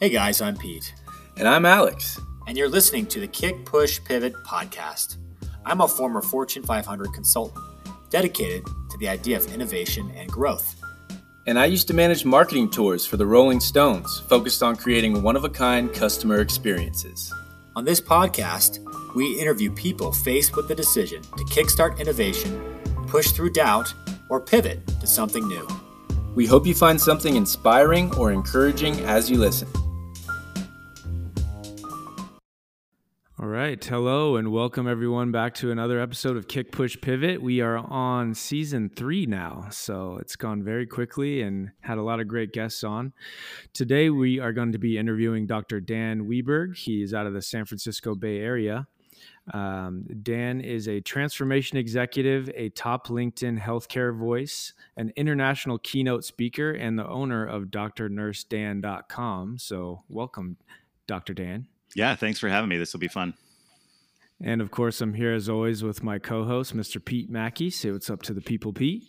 Hey guys, I'm Pete. And I'm Alex. And you're listening to the Kick Push Pivot podcast. I'm a former Fortune 500 consultant dedicated to the idea of innovation and growth. And I used to manage marketing tours for the Rolling Stones, focused on creating one of a kind customer experiences. On this podcast, we interview people faced with the decision to kickstart innovation, push through doubt, or pivot to something new. We hope you find something inspiring or encouraging as you listen. All right. Hello and welcome everyone back to another episode of Kick Push Pivot. We are on season three now, so it's gone very quickly and had a lot of great guests on. Today we are going to be interviewing Dr. Dan Weberg. He is out of the San Francisco Bay Area. Um, Dan is a transformation executive, a top LinkedIn healthcare voice, an international keynote speaker, and the owner of drnursedan.com. So, welcome, Dr. Dan. Yeah, thanks for having me. This will be fun. And of course, I'm here as always with my co-host, Mr. Pete Mackey. Say what's up to the people, Pete.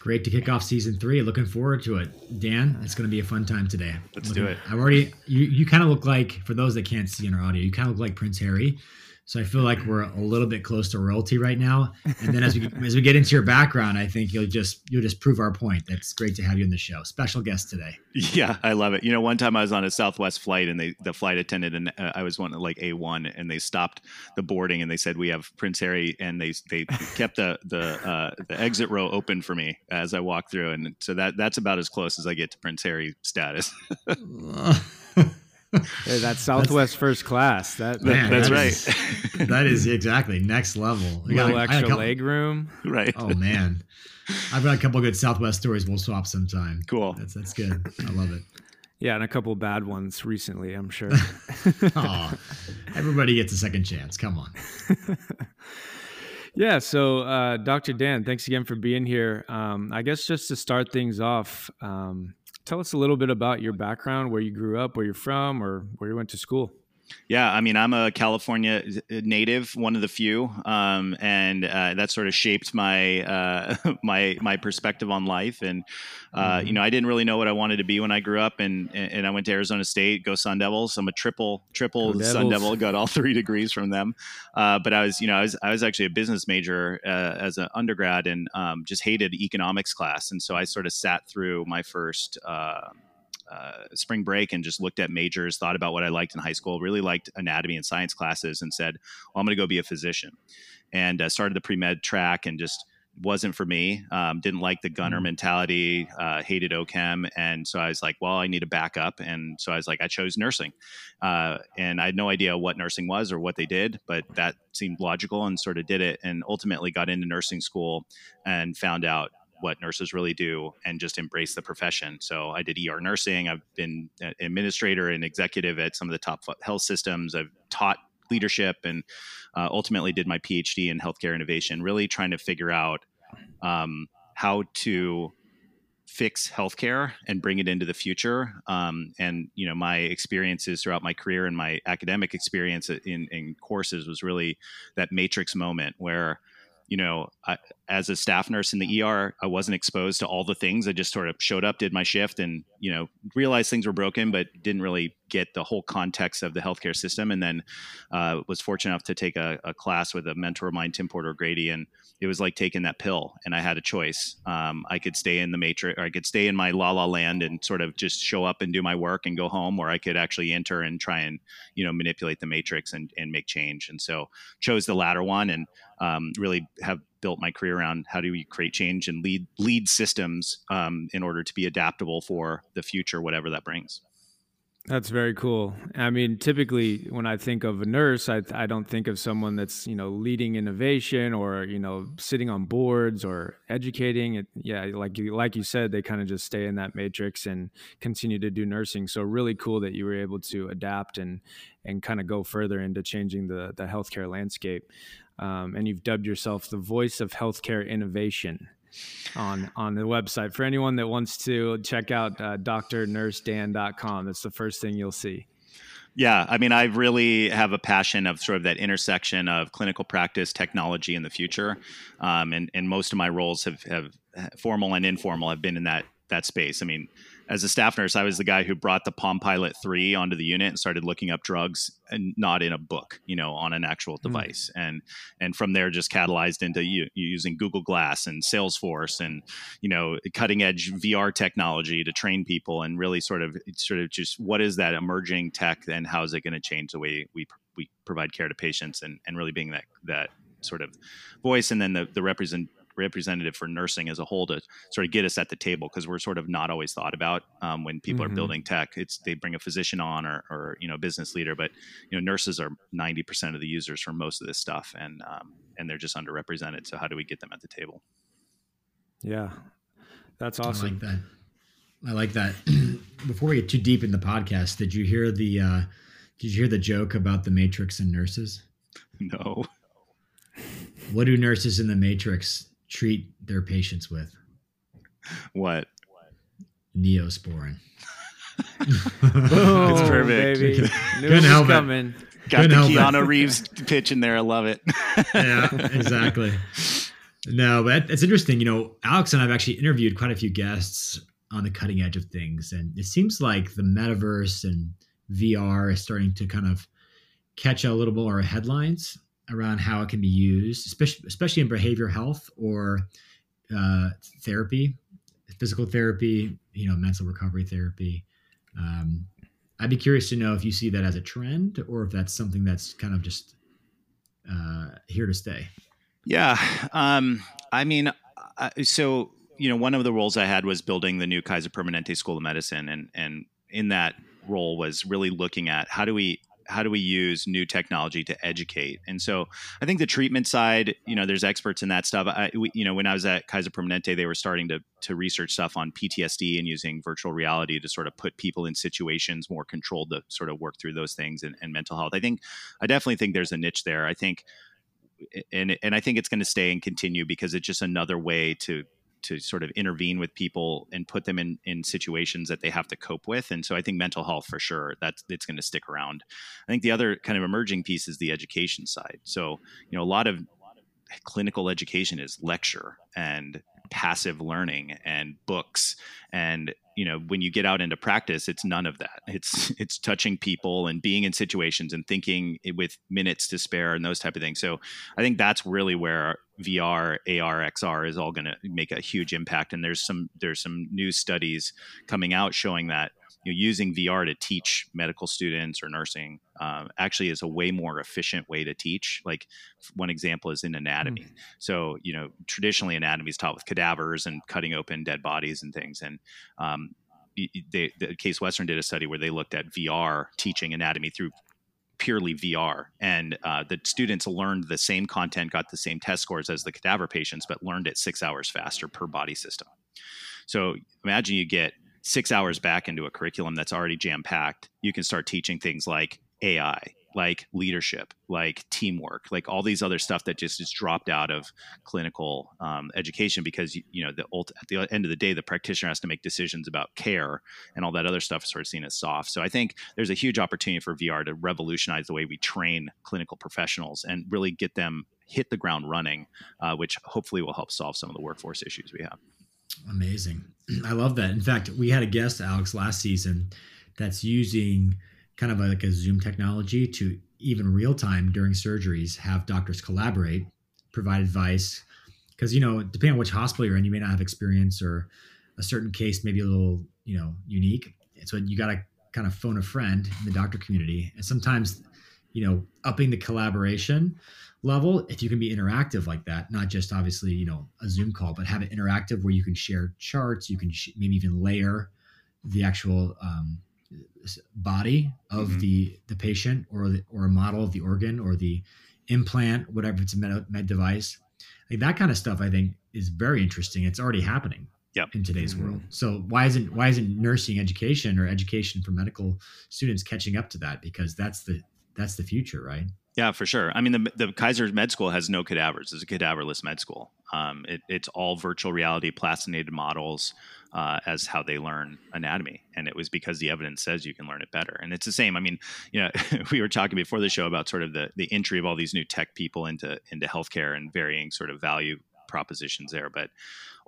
Great to kick off season three. Looking forward to it, Dan. It's going to be a fun time today. Let's Looking, do it. I've already. You you kind of look like for those that can't see in our audio. You kind of look like Prince Harry. So I feel like we're a little bit close to royalty right now. And then as we as we get into your background, I think you'll just you'll just prove our point. That's great to have you on the show. Special guest today. Yeah, I love it. You know, one time I was on a Southwest flight and they the flight attendant and uh, I was one like A one and they stopped the boarding and they said we have Prince Harry and they they kept the the uh, the exit row open for me as I walked through and so that that's about as close as I get to Prince Harry status. Hey, that's Southwest that's, first class. That, man, that's that right. Is, that is exactly next level. A little extra couple, leg room. Right. Oh man, I've got a couple good Southwest stories. We'll swap sometime. Cool. That's that's good. I love it. Yeah, and a couple bad ones recently. I'm sure. everybody gets a second chance. Come on. Yeah, so uh, Dr. Dan, thanks again for being here. Um, I guess just to start things off, um, tell us a little bit about your background, where you grew up, where you're from, or where you went to school. Yeah, I mean, I'm a California native, one of the few, um, and uh, that sort of shaped my uh, my my perspective on life. And uh, mm-hmm. you know, I didn't really know what I wanted to be when I grew up, and and I went to Arizona State, go Sun Devils. I'm a triple triple Sun Devil, got all three degrees from them. Uh, but I was, you know, I was I was actually a business major uh, as an undergrad, and um, just hated economics class, and so I sort of sat through my first. Uh, spring break and just looked at majors, thought about what I liked in high school, really liked anatomy and science classes, and said, "Well, I'm going to go be a physician." And uh, started the pre med track, and just wasn't for me. Um, didn't like the gunner mm-hmm. mentality. Uh, hated OChem, and so I was like, "Well, I need a backup." And so I was like, I chose nursing, uh, and I had no idea what nursing was or what they did, but that seemed logical, and sort of did it. And ultimately got into nursing school and found out what nurses really do and just embrace the profession. So I did ER nursing. I've been an administrator and executive at some of the top health systems. I've taught leadership and uh, ultimately did my PhD in healthcare innovation, really trying to figure out um, how to fix healthcare and bring it into the future. Um, and you know, my experiences throughout my career and my academic experience in, in courses was really that matrix moment where you know, I, as a staff nurse in the ER, I wasn't exposed to all the things. I just sort of showed up, did my shift, and you know, realized things were broken, but didn't really get the whole context of the healthcare system. And then uh, was fortunate enough to take a, a, class with a mentor of mine, Tim Porter-O'Grady, and it was like taking that pill. And I had a choice. Um, I could stay in the matrix, or I could stay in my la la land and sort of just show up and do my work and go home, or I could actually enter and try and you know manipulate the matrix and, and make change. And so chose the latter one, and um, really have built my career around how do we create change and lead lead systems um, in order to be adaptable for the future, whatever that brings. That's very cool. I mean, typically when I think of a nurse, I, I don't think of someone that's you know leading innovation or you know sitting on boards or educating. It, yeah, like you like you said, they kind of just stay in that matrix and continue to do nursing. So really cool that you were able to adapt and and kind of go further into changing the the healthcare landscape um, and you've dubbed yourself the voice of healthcare innovation on on the website for anyone that wants to check out uh, drnursedan.com that's the first thing you'll see yeah, I mean, I really have a passion of sort of that intersection of clinical practice, technology, and the future. Um, and, and most of my roles have, have formal and informal have been in that that space. I mean, as a staff nurse, I was the guy who brought the Palm Pilot 3 onto the unit and started looking up drugs and not in a book, you know, on an actual hmm. device. Mm. And and from there just catalyzed into you, using Google Glass and Salesforce and, you know, cutting edge VR technology to train people and really sort of sort of just what is that emerging tech and how is it going to change the way we we provide care to patients and and really being that that sort of voice and then the the represent representative for nursing as a whole to sort of get us at the table because we're sort of not always thought about um, when people mm-hmm. are building tech. It's they bring a physician on or, or you know business leader, but you know nurses are ninety percent of the users for most of this stuff, and um, and they're just underrepresented. So how do we get them at the table? Yeah, that's awesome. I like that. I like that. Before we get too deep in the podcast, did you hear the uh, did you hear the joke about the Matrix and nurses? No. What do nurses in the Matrix treat their patients with? What? Neosporin. Boom, it's perfect. Baby. Couldn't help coming. It. Got Couldn't the Keanu it. Reeves pitch in there. I love it. yeah, exactly. No, but it's interesting. You know, Alex and I've actually interviewed quite a few guests on the cutting edge of things, and it seems like the metaverse and VR is starting to kind of catch a little more headlines around how it can be used, especially, especially in behavioral health or uh, therapy, physical therapy, you know, mental recovery therapy. Um, I'd be curious to know if you see that as a trend or if that's something that's kind of just uh, here to stay. Yeah. Um, I mean, uh, so, you know, one of the roles I had was building the new Kaiser Permanente School of Medicine. And, and in that role was really looking at how do we how do we use new technology to educate? And so I think the treatment side, you know, there's experts in that stuff. I, we, you know, when I was at Kaiser Permanente, they were starting to to research stuff on PTSD and using virtual reality to sort of put people in situations more controlled to sort of work through those things and, and mental health. I think I definitely think there's a niche there. I think and and I think it's going to stay and continue because it's just another way to to sort of intervene with people and put them in in situations that they have to cope with. And so I think mental health for sure that's it's going to stick around. I think the other kind of emerging piece is the education side. So you know a lot of clinical education is lecture and passive learning and books and you know when you get out into practice it's none of that it's it's touching people and being in situations and thinking with minutes to spare and those type of things so i think that's really where vr ar xr is all going to make a huge impact and there's some there's some new studies coming out showing that you know, using VR to teach medical students or nursing um, actually is a way more efficient way to teach. Like one example is in anatomy. Mm. So you know, traditionally anatomy is taught with cadavers and cutting open dead bodies and things. And um, they, the Case Western did a study where they looked at VR teaching anatomy through purely VR. And uh, the students learned the same content, got the same test scores as the cadaver patients, but learned it six hours faster per body system. So imagine you get six hours back into a curriculum that's already jam packed, you can start teaching things like AI, like leadership, like teamwork, like all these other stuff that just is dropped out of clinical um, education because you know the at the end of the day, the practitioner has to make decisions about care and all that other stuff is sort of seen as soft. So I think there's a huge opportunity for VR to revolutionize the way we train clinical professionals and really get them hit the ground running, uh, which hopefully will help solve some of the workforce issues we have. Amazing. I love that. In fact, we had a guest, Alex, last season that's using kind of like a Zoom technology to even real time during surgeries have doctors collaborate, provide advice. Because, you know, depending on which hospital you're in, you may not have experience or a certain case may be a little, you know, unique. So you got to kind of phone a friend in the doctor community. And sometimes, you know, upping the collaboration level if you can be interactive like that not just obviously you know a zoom call but have it interactive where you can share charts you can sh- maybe even layer the actual um, body of mm-hmm. the the patient or the, or a model of the organ or the implant whatever it's a med, med device like that kind of stuff i think is very interesting it's already happening yep. in today's mm-hmm. world so why isn't why isn't nursing education or education for medical students catching up to that because that's the that's the future right yeah, for sure. I mean, the, the Kaiser Med School has no cadavers. It's a cadaverless med school. Um, it, it's all virtual reality, plastinated models uh, as how they learn anatomy, and it was because the evidence says you can learn it better. And it's the same. I mean, you know, we were talking before the show about sort of the the entry of all these new tech people into into healthcare and varying sort of value propositions there, but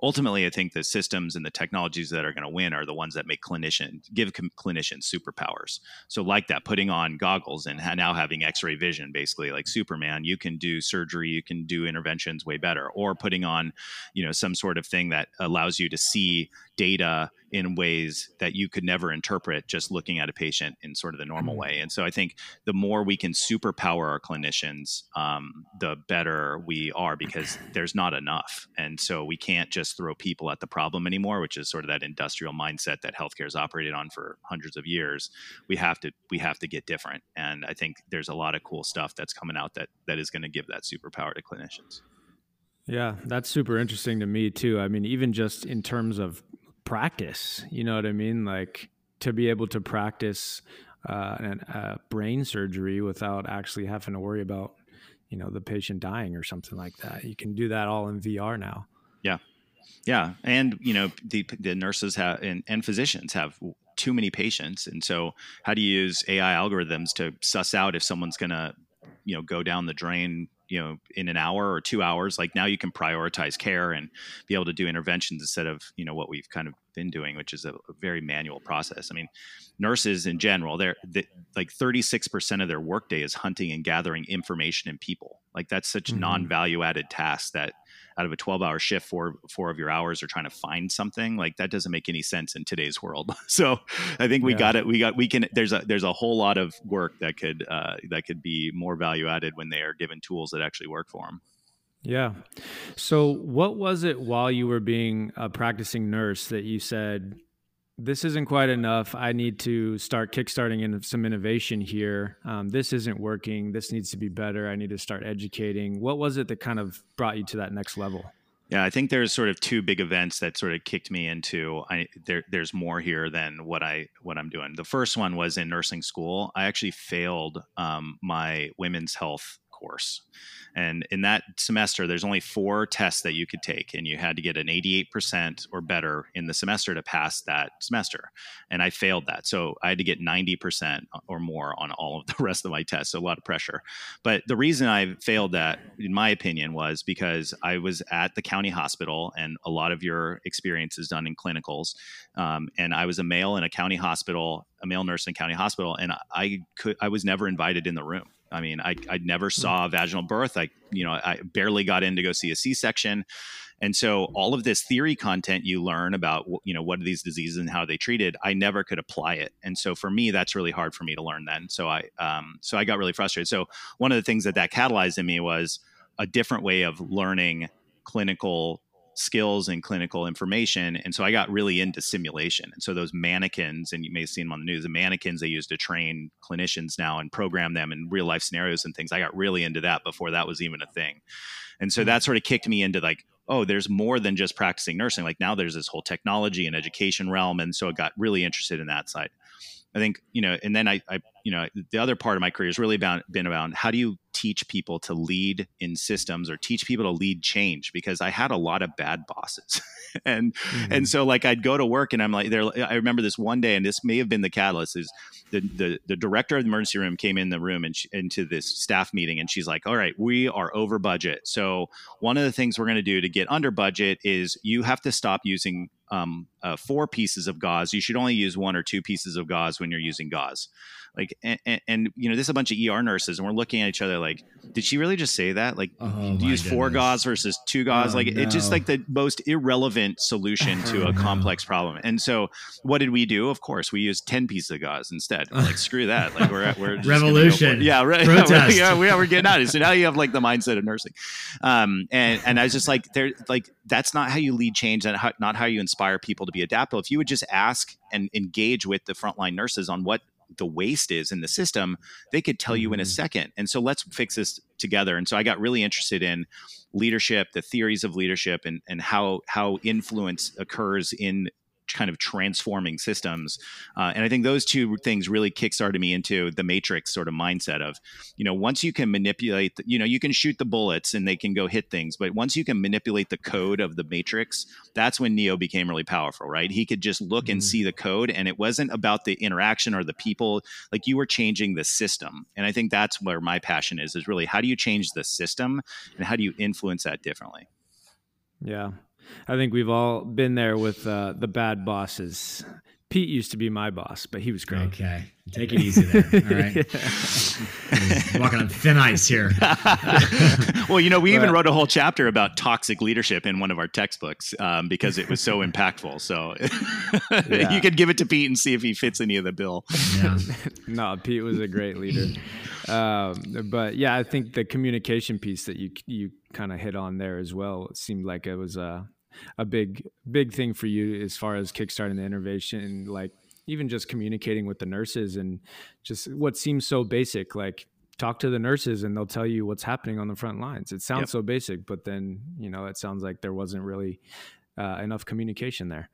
ultimately, I think the systems and the technologies that are going to win are the ones that make clinicians give clinicians superpowers. So, like that, putting on goggles and now having X-ray vision, basically like Superman, you can do surgery, you can do interventions way better, or putting on, you know, some sort of thing that allows you to see data in ways that you could never interpret just looking at a patient in sort of the normal mm-hmm. way. And so I think the more we can superpower our clinicians, um, the better we are because there's not enough. And so we can't just throw people at the problem anymore, which is sort of that industrial mindset that healthcare has operated on for hundreds of years. We have to we have to get different. And I think there's a lot of cool stuff that's coming out that that is going to give that superpower to clinicians. Yeah, that's super interesting to me too. I mean, even just in terms of practice. You know what I mean? Like to be able to practice uh, uh, brain surgery without actually having to worry about, you know, the patient dying or something like that. You can do that all in VR now. Yeah, yeah, and you know the the nurses have and, and physicians have too many patients, and so how do you use AI algorithms to suss out if someone's going to, you know, go down the drain you know in an hour or two hours like now you can prioritize care and be able to do interventions instead of you know what we've kind of been doing which is a, a very manual process i mean nurses in general they're they, like 36% of their workday is hunting and gathering information in people like that's such mm-hmm. non-value added tasks that out of a 12 hour shift four four of your hours are trying to find something like that doesn't make any sense in today's world. So i think we yeah. got it we got we can there's a there's a whole lot of work that could uh, that could be more value added when they are given tools that actually work for them yeah. So what was it while you were being a practicing nurse that you said this isn't quite enough. I need to start kickstarting in some innovation here. Um, this isn't working. This needs to be better. I need to start educating. What was it that kind of brought you to that next level? Yeah, I think there's sort of two big events that sort of kicked me into. I, there, there's more here than what I what I'm doing. The first one was in nursing school. I actually failed um, my women's health course. And in that semester, there's only four tests that you could take, and you had to get an 88% or better in the semester to pass that semester. And I failed that. So I had to get 90% or more on all of the rest of my tests. So a lot of pressure. But the reason I failed that, in my opinion, was because I was at the county hospital, and a lot of your experience is done in clinicals. Um, and I was a male in a county hospital, a male nurse in a county hospital, and I could I was never invited in the room. I mean, I, I never hmm. saw a vaginal birth. I, you know, I barely got in to go see a C-section. And so all of this theory content you learn about, you know, what are these diseases and how they treated, I never could apply it. And so for me, that's really hard for me to learn then. So I, um, so I got really frustrated. So one of the things that that catalyzed in me was a different way of learning clinical skills and clinical information. And so I got really into simulation. And so those mannequins, and you may have seen them on the news, the mannequins they use to train clinicians now and program them in real life scenarios and things. I got really into that before that was even a thing. And so that mm-hmm. sort of kicked me into like, oh, there's more than just practicing nursing. Like now there's this whole technology and education realm. And so I got really interested in that side. I think, you know, and then I, I you know, the other part of my career has really about, been about how do you teach people to lead in systems or teach people to lead change because I had a lot of bad bosses. and mm-hmm. and so like I'd go to work and I'm like there I remember this one day and this may have been the catalyst is the the, the director of the emergency room came in the room and she, into this staff meeting and she's like all right we are over budget so one of the things we're going to do to get under budget is you have to stop using um, uh, four pieces of gauze. You should only use one or two pieces of gauze when you're using gauze. Like and, and, and, you know this is a bunch of er nurses and we're looking at each other like did she really just say that? Like oh, use four gauze versus two gauze? Oh, like no. it's just like the most irrelevant solution to oh, a complex problem. And so what did we do? Of course we used 10 pieces of gauze instead. We're like screw that. Like we're, we're revolution. Yeah right. Protest. yeah, we're, yeah we're getting out of it so now you have like the mindset of nursing. Um and and i was just like there like that's not how you lead change and not how you inspire people to be adaptable if you would just ask and engage with the frontline nurses on what the waste is in the system, they could tell you in a mm-hmm. second. And so let's fix this together. And so I got really interested in leadership, the theories of leadership, and and how how influence occurs in kind of transforming systems. Uh, and I think those two things really kickstarted me into the matrix sort of mindset of, you know, once you can manipulate, the, you know, you can shoot the bullets and they can go hit things, but once you can manipulate the code of the matrix, that's when Neo became really powerful, right? He could just look mm-hmm. and see the code and it wasn't about the interaction or the people, like you were changing the system. And I think that's where my passion is, is really how do you change the system and how do you influence that differently? Yeah. I think we've all been there with uh, the bad bosses. Pete used to be my boss, but he was great. Okay. Take it easy there. All right. Walking on thin ice here. well, you know, we even wrote a whole chapter about toxic leadership in one of our textbooks um, because it was so impactful. So yeah. you could give it to Pete and see if he fits any of the bill. Yeah. no, Pete was a great leader. Um, but yeah, I think the communication piece that you you kind of hit on there as well it seemed like it was a a big big thing for you as far as kickstarting the innovation, like even just communicating with the nurses and just what seems so basic, like talk to the nurses and they'll tell you what's happening on the front lines. It sounds yep. so basic, but then you know it sounds like there wasn't really uh, enough communication there.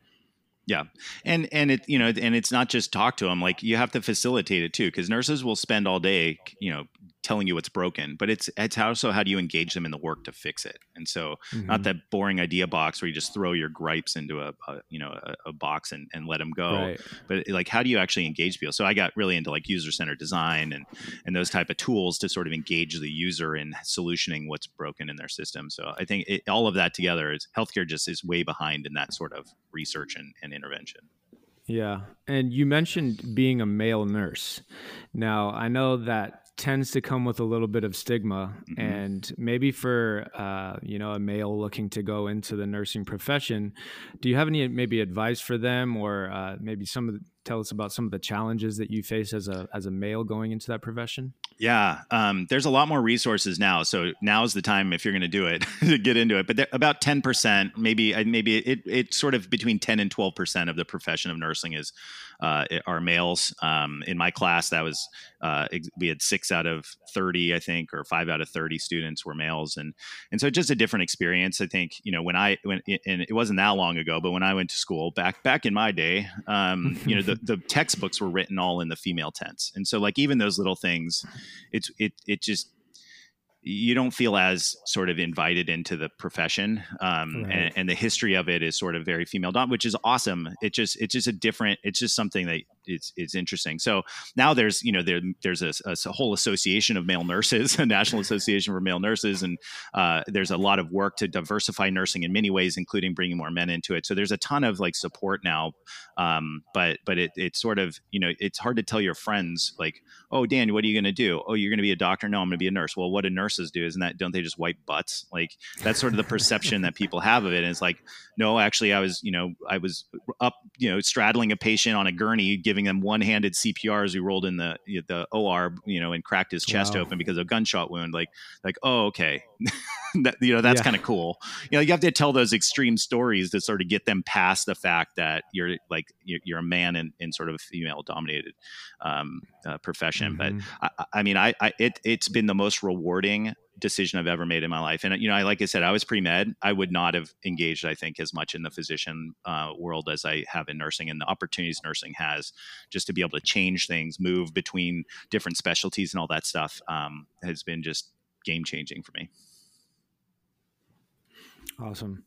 Yeah. And and it you know and it's not just talk to them like you have to facilitate it too cuz nurses will spend all day, you know, telling you what's broken, but it's it's also how do you engage them in the work to fix it. And so mm-hmm. not that boring idea box where you just throw your gripes into a, a you know a, a, box and, and let them go, right. but like how do you actually engage people? So I got really into like user centered design and and those type of tools to sort of engage the user in solutioning what's broken in their system. So I think it, all of that together is healthcare just is way behind in that sort of research and, and intervention. Yeah. And you mentioned being a male nurse. Now, I know that tends to come with a little bit of stigma mm-hmm. and maybe for uh, you know a male looking to go into the nursing profession do you have any maybe advice for them or uh, maybe some of the, tell us about some of the challenges that you face as a as a male going into that profession yeah, um, there's a lot more resources now. So now is the time if you're going to do it to get into it. But about 10%, maybe maybe it, it's sort of between 10 and 12% of the profession of nursing is uh, are males. Um, in my class, that was uh, we had six out of 30, I think, or five out of 30 students were males, and and so just a different experience. I think you know when I when and it wasn't that long ago, but when I went to school back back in my day, um, you know the the textbooks were written all in the female tense, and so like even those little things it's it it just you don't feel as sort of invited into the profession um, right. and, and, the history of it is sort of very female dominated which is awesome it just it's just a different it's just something that it's, it's interesting. So now there's you know there, there's a, a, whole association of male nurses a national association for male nurses and uh, there's a lot of work to diversify nursing in many ways including bringing more men into it. So there's a ton of like support now um, but but it, it's sort of you know it's hard to tell your friends like oh dan what are you going to do? Oh you're going to be a doctor? No i'm going to be a nurse. Well what do nurses do? Isn't that don't they just wipe butts? Like that's sort of the perception that people have of it and it's like no actually i was you know i was up you know straddling a patient on a gurney giving them one-handed cpr as we rolled in the the or you know and cracked his chest wow. open because of a gunshot wound like like oh okay that, you know that's yeah. kind of cool you know you have to tell those extreme stories to sort of get them past the fact that you're like you're, you're a man in, in sort of a female dominated um, uh, profession mm-hmm. but I, I mean I, I it, it's been the most rewarding decision I've ever made in my life. And you know, I like I said, I was pre med. I would not have engaged, I think, as much in the physician uh, world as I have in nursing, and the opportunities nursing has just to be able to change things, move between different specialties, and all that stuff um, has been just game changing for me. Awesome.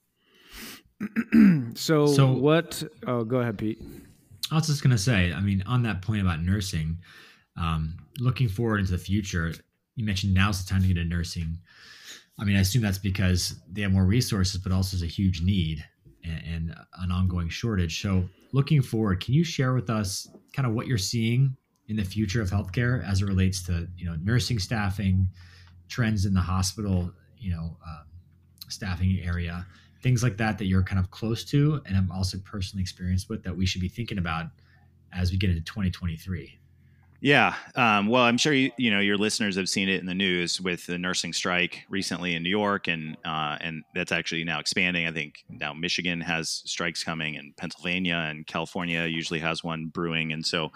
so, so what? Oh, go ahead, Pete. I was just gonna say. I mean, on that point about nursing, um, looking forward into the future, you mentioned now's the time to get into nursing. I mean, I assume that's because they have more resources, but also there's a huge need and, and an ongoing shortage. So, looking forward, can you share with us kind of what you're seeing in the future of healthcare as it relates to you know nursing staffing, trends in the hospital, you know, uh, staffing area, things like that that you're kind of close to, and I'm also personally experienced with that we should be thinking about as we get into 2023. Yeah, um, well, I'm sure you, you know your listeners have seen it in the news with the nursing strike recently in New York, and uh, and that's actually now expanding. I think now Michigan has strikes coming, and Pennsylvania and California usually has one brewing, and so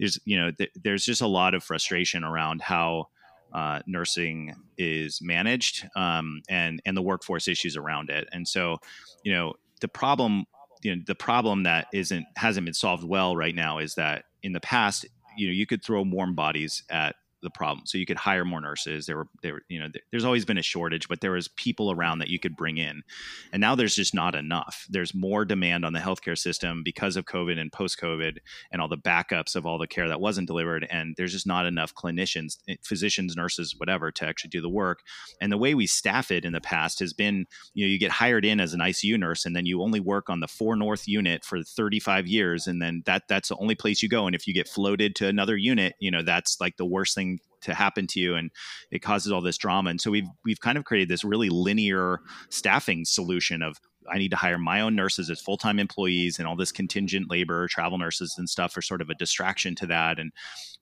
there's you know th- there's just a lot of frustration around how uh, nursing is managed um, and and the workforce issues around it, and so you know the problem you know the problem that isn't hasn't been solved well right now is that in the past you know you could throw warm bodies at the problem. So you could hire more nurses. There were there were, you know there's always been a shortage, but there was people around that you could bring in, and now there's just not enough. There's more demand on the healthcare system because of COVID and post COVID and all the backups of all the care that wasn't delivered, and there's just not enough clinicians, eh, physicians, nurses, whatever, to actually do the work. And the way we staff it in the past has been, you know, you get hired in as an ICU nurse, and then you only work on the four North unit for 35 years, and then that that's the only place you go. And if you get floated to another unit, you know that's like the worst thing to happen to you and it causes all this drama and so we've we've kind of created this really linear staffing solution of I need to hire my own nurses as full time employees, and all this contingent labor, travel nurses, and stuff are sort of a distraction to that. And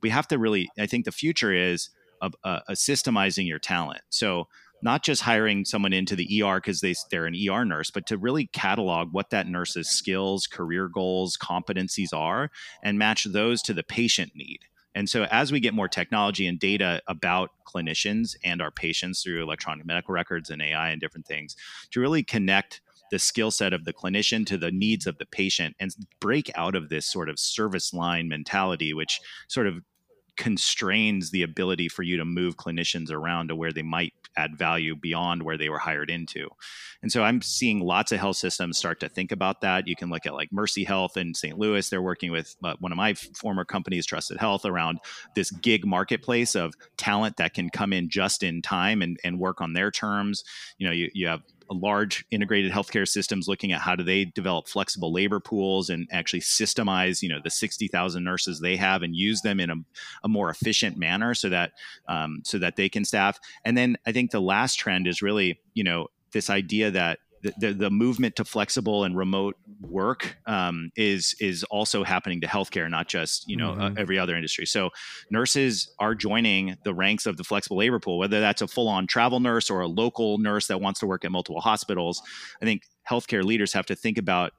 we have to really, I think the future is a, a, a systemizing your talent. So not just hiring someone into the ER because they, they're an ER nurse, but to really catalog what that nurse's skills, career goals, competencies are, and match those to the patient need. And so, as we get more technology and data about clinicians and our patients through electronic medical records and AI and different things, to really connect the skill set of the clinician to the needs of the patient and break out of this sort of service line mentality, which sort of constrains the ability for you to move clinicians around to where they might add value beyond where they were hired into. And so I'm seeing lots of health systems start to think about that. You can look at like Mercy Health in St. Louis. They're working with uh, one of my former companies, Trusted Health, around this gig marketplace of talent that can come in just in time and, and work on their terms. You know, you, you have large integrated healthcare systems looking at how do they develop flexible labor pools and actually systemize you know the 60,000 nurses they have and use them in a, a more efficient manner so that um, so that they can staff. And then I think the last trend is really you know this idea that the, the, movement to flexible and remote work um, is is also happening to healthcare, not just you know uh, mm-hmm. uh, every other industry. So nurses are joining the ranks of the flexible labor pool, whether that's a full on travel nurse or a local nurse that wants to work at multiple hospitals. I think healthcare leaders have to think about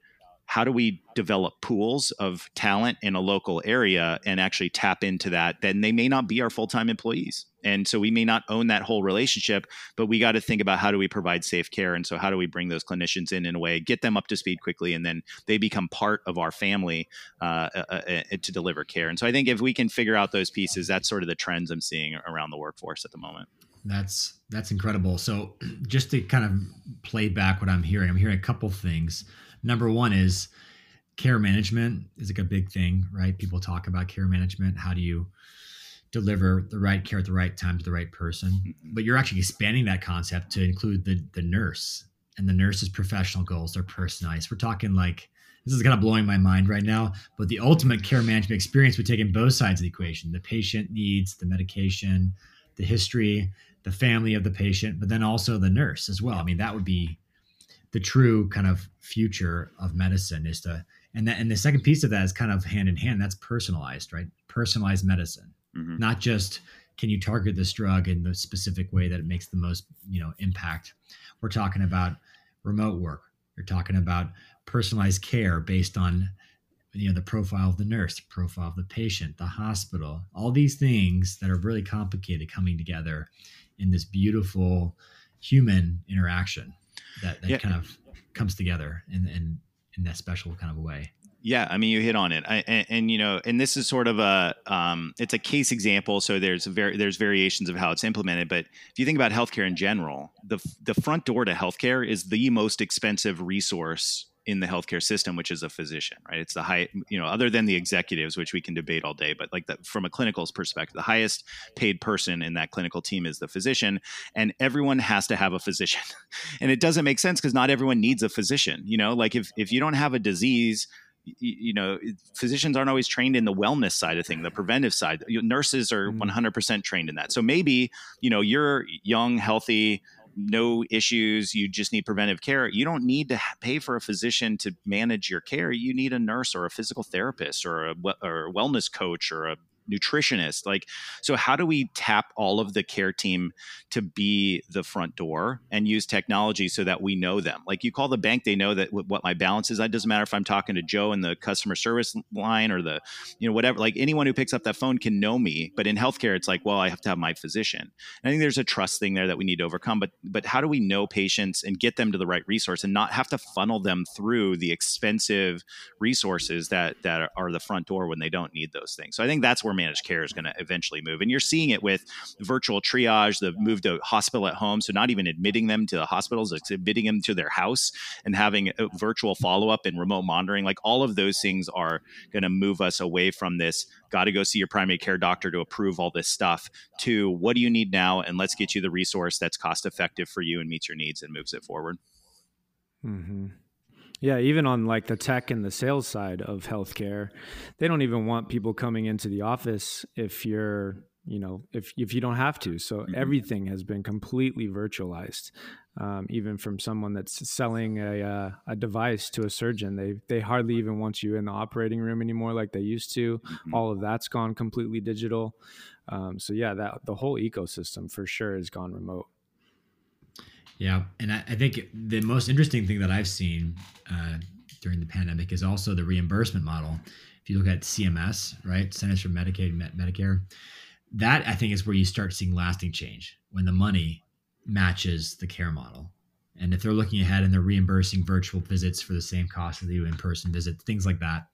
how do we develop pools of talent in a local area and actually tap into that then they may not be our full-time employees and so we may not own that whole relationship but we got to think about how do we provide safe care? And so how do we bring those clinicians in in a way get them up to speed quickly and then they become part of our family uh, uh, uh, to deliver care. And so i think if we can figure out those pieces that's sort of the trends i'm seeing around the workforce at the moment. That's that's incredible. So just to kind of play back what i'm hearing i'm hearing a couple things. Number one is care management is like a big thing, right? People talk about care management. How do you deliver the right care at the right time to the right person? Mm-hmm. But you're actually expanding that concept to include the the nurse and the nurse's professional goals. They're personalized. We're talking like this is kind of blowing my mind right now. But the ultimate care management experience would take in both sides of the equation: the patient needs, the medication, the history, the family of the patient, but then also the nurse as well. I mean, that would be the true kind of future of medicine is to and that and the second piece of that is kind of hand in hand that's personalized right personalized medicine mm-hmm. not just can you target this drug in the specific way that it makes the most you know impact we're talking about remote work you're talking about personalized care based on you know the profile of the nurse the profile of the patient the hospital all these things that are really complicated coming together in this beautiful human interaction that, that yeah. kind of comes together in, in in that special kind of a way. Yeah, I mean, you hit on it, I, and, and, you know, and this is sort of a, um, it's a case example. So there's there's variations of how it's implemented. But if you think about healthcare in general, the the front door to healthcare is the most expensive resource in the healthcare system, which is a physician, right? It's the high, you know, other than the executives, which we can debate all day, but like the, from a clinical perspective, the highest paid person in that clinical team is the physician, and everyone has to have a physician. and it doesn't make sense because not everyone needs a physician. You know, like if if you don't have a disease, you know physicians aren't always trained in the wellness side of thing the preventive side nurses are 100% mm-hmm. trained in that so maybe you know you're young healthy no issues, you just need preventive care. You don't need to pay for a physician to manage your care. You need a nurse or a physical therapist or a, or a wellness coach or a nutritionist like so how do we tap all of the care team to be the front door and use technology so that we know them? Like you call the bank they know that what my balance is. It doesn't matter if i'm talking to joe in the customer service line or the you know whatever like anyone who picks up that phone can know me but in healthcare it's like well i have to have my physician. And i think there's a trust thing there that we need to overcome but but how do we know patients and get them to the right resource and not have to funnel them through the expensive resources that that are the front door when they don't need those things? So i think that's where managed care is going to eventually move. And you're seeing it with virtual triage, the move to hospital at home. So not even admitting them to the hospitals, it's admitting them to their house and having a virtual follow up and remote monitoring. Like all of those things are going to move us away from this. Got to go see your primary care doctor to approve all this stuff. To what do you need now, and let's get you the resource that's cost effective for you and meets your needs and moves it forward. Mm-hmm. Yeah, even on like the tech and the sales side of healthcare, they don't even want people coming into the office if you're, you know, if if you don't have to. So mm-hmm. everything has been completely virtualized. Um, even from someone that's selling a uh, a device to a surgeon, they they hardly even want you in the operating room anymore like they used to. Mm-hmm. All of that's gone completely digital. Um, so yeah, that the whole ecosystem for sure has gone remote. Yeah, and I, I think the most interesting thing that I've seen uh, during the pandemic is also the reimbursement model. If you look at CMS, right, Centers for Medicaid, Med- Medicare, that I think is where you start seeing lasting change when the money matches the care model. And if they're looking ahead and they're reimbursing virtual visits for the same cost as the in-person visits, things like that,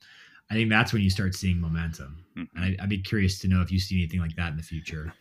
I think that's when you start seeing momentum. Mm-hmm. And I, would be curious to know if you see anything like that in the future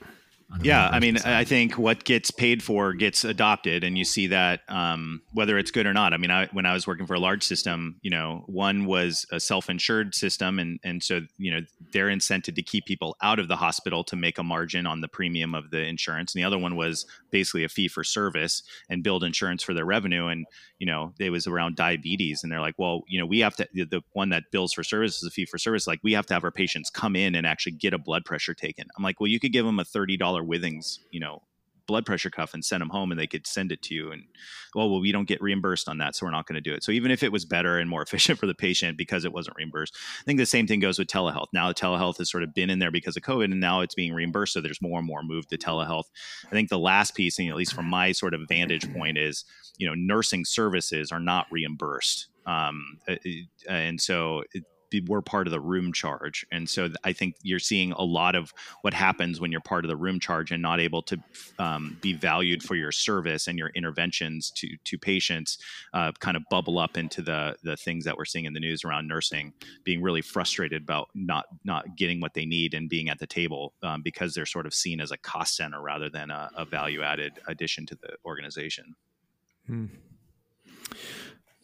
yeah i mean side. i think what gets paid for gets adopted and you see that um, whether it's good or not i mean I, when i was working for a large system you know one was a self-insured system and and so you know they're incented to keep people out of the hospital to make a margin on the premium of the insurance and the other one was basically a fee for service and build insurance for their revenue. And you know it was around diabetes. And they're like well you know we have to the one that bills for service is a fee for service. Like we have to have our patients come in and actually get a blood pressure taken. I'm like well you could give them a $30 Withings, you know, blood pressure cuff and send them home and they could send it to you and well well we don't get reimbursed on that so we're not going to do it. So even if it was better and more efficient for the patient because it wasn't reimbursed i think the same thing goes with telehealth. Now telehealth has sort of been in there because of covid and now it's being reimbursed so there's more and more move to telehealth. I think the last piece and at least from my sort of vantage point is you know nursing services are not reimbursed um, and so we're part of the room charge and so i think you're seeing a lot of what happens when you're part of the room charge and not able to um, be valued for your service and your interventions to to patients uh, kind of bubble up into the the things that we're seeing in the news around nursing being really frustrated about not not getting what they need and being at the table um, because they're sort of seen as a cost center rather than a, a value added addition to the organization hmm.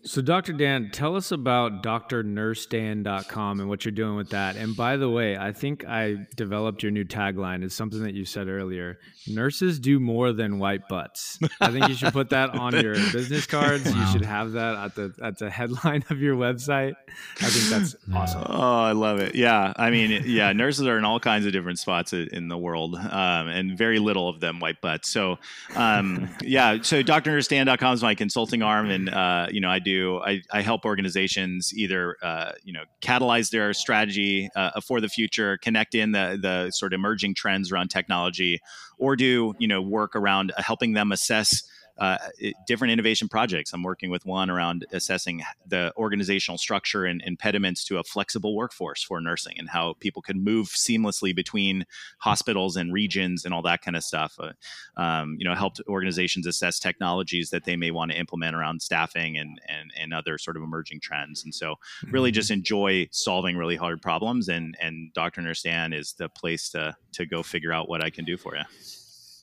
So, Dr. Dan, tell us about drnursedan.com and what you're doing with that. And by the way, I think I developed your new tagline. It's something that you said earlier. Nurses do more than white butts. I think you should put that on your business cards. Wow. You should have that at the at the headline of your website. I think that's awesome. Oh, I love it. Yeah, I mean, yeah, nurses are in all kinds of different spots in the world, um, and very little of them white butts. So, um, yeah, so drnursedan.com is my consulting arm, and uh, you know, I do do. I, I help organizations either uh, you know catalyze their strategy uh, for the future, connect in the the sort of emerging trends around technology, or do you know work around helping them assess uh, different innovation projects. I'm working with one around assessing the organizational structure and impediments to a flexible workforce for nursing and how people can move seamlessly between hospitals and regions and all that kind of stuff. Uh, um, you know, helped organizations assess technologies that they may want to implement around staffing and, and, and other sort of emerging trends. And so really mm-hmm. just enjoy solving really hard problems and, and Dr. Nurse Dan is the place to, to go figure out what I can do for you.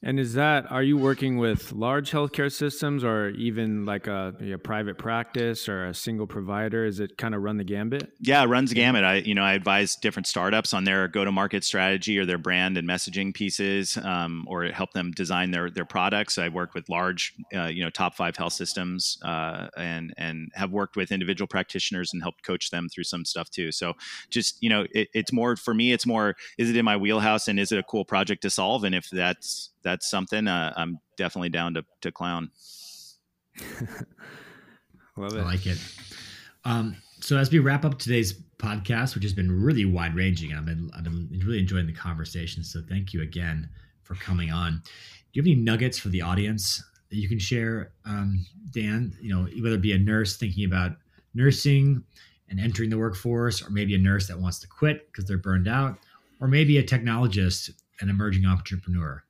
And is that are you working with large healthcare systems or even like a, a, private practice or a single provider? Is it kind of run the gambit? Yeah, it runs the gamut. I you know I advise different startups on their go to market strategy or their brand and messaging pieces, um, or help them design their their products. I work with large uh, you know top five health systems uh, and and have worked with individual practitioners and helped coach them through some stuff too. So just you know it, it's more for me. It's more is it in my wheelhouse and is it a cool project to solve? And if that's that's something uh, I'm definitely down to to clown. Love it. I like it. Um, so as we wrap up today's podcast, which has been really wide ranging, I've been I've been really enjoying the conversation. So thank you again for coming on. Do you have any nuggets for the audience that you can share, um, Dan? You know, whether it be a nurse thinking about nursing and entering the workforce, or maybe a nurse that wants to quit because they're burned out, or maybe a technologist, an emerging entrepreneur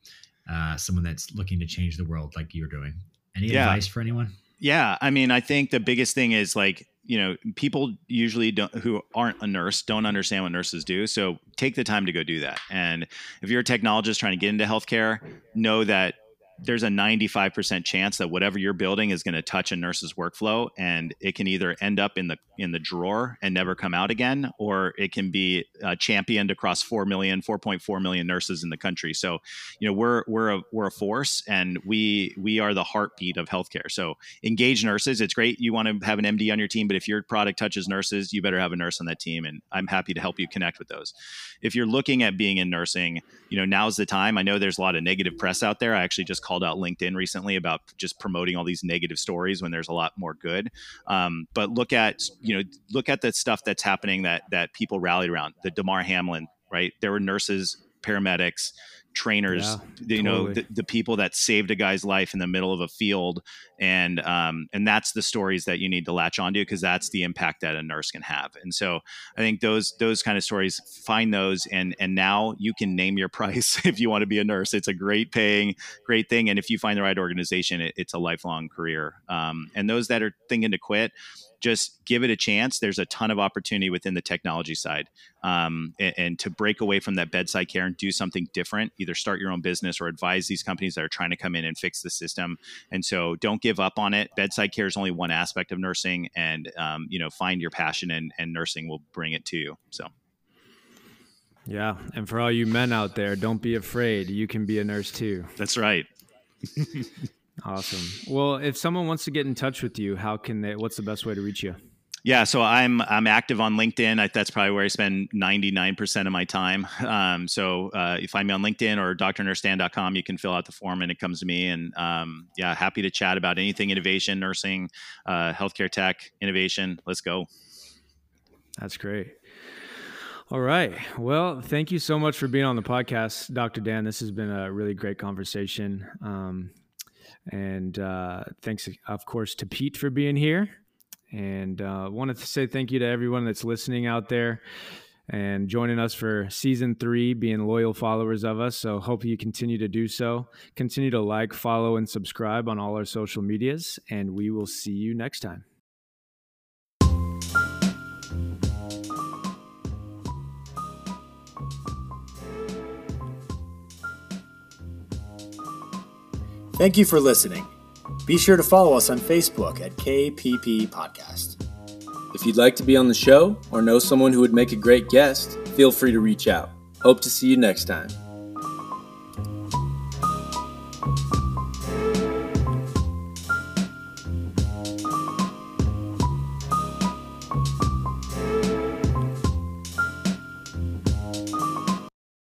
uh, someone that's looking to change the world like you're doing. Any yeah. advice for anyone? Yeah, I mean, I think the biggest thing is like you know, people usually don't who aren't a nurse don't understand what nurses do. So take the time to go do that. And if you're a technologist trying to get into healthcare, know that there's a 95% chance that whatever you're building is going to touch a nurse's workflow and it can either end up in the in the drawer and never come out again or it can be uh, championed across 4 million 4.4 million nurses in the country. So you know we're we're a we're a force and we we are the heartbeat of healthcare. So engage nurses it's great you want to have an md on your team but if your product touches nurses you better have a nurse on that team and i'm happy to help you connect with those. If you're looking at being in nursing you know now's the time. I know there's a lot of negative press out there. I actually just called out LinkedIn recently about just promoting all these negative stories when there's a lot more good. Um, but look at you know look at the stuff that's happening that that people rallied around. The Damar Hamlin, right? There were nurses, paramedics, trainers, yeah, you totally. know, the, the, people that saved a guy's life in the middle of a field, and um, and that's the stories that you need to latch onto because that's the impact that a nurse can have. And so I think those those kind of stories, find those, and and now you can name your price if you want to be a nurse. It's a great paying, great thing, and if you find the right organization, it, it's a lifelong career. Um, and those that are thinking to quit just give it a chance. There's a ton of opportunity within the technology side, um, and, and, to break away from that bedside care and do something different. Either start your own business or advise these companies that are trying to come in and fix the system. And so, don't give up on it. Bedside care is only one aspect of nursing, and um, you know, find your passion, and, and nursing will bring it to you. So. Yeah, and for all you men out there, don't be afraid. You can be a nurse too. That's right. Awesome. Well, if someone wants to get in touch with you, how can they? What's the best way to reach you? Yeah, so I'm I'm active on LinkedIn. I, that's probably where I spend 99% of my time. Um, so uh, you find me on LinkedIn or drnursedan.com. You can fill out the form and it comes to me. And um, yeah, happy to chat about anything innovation, nursing, uh, healthcare tech, innovation. Let's go. That's great. All right. Well, thank you so much for being on the podcast, Dr. Dan. This has been a really great conversation. Um, and uh, thanks, of course, to Pete for being here. And uh, wanted to say thank you to everyone that's listening out there and joining us for season three, being loyal followers of us. So, hope you continue to do so. Continue to like, follow, and subscribe on all our social medias. And we will see you next time. Thank you for listening. Be sure to follow us on Facebook at KPP Podcast. If you'd like to be on the show or know someone who would make a great guest, feel free to reach out. Hope to see you next time.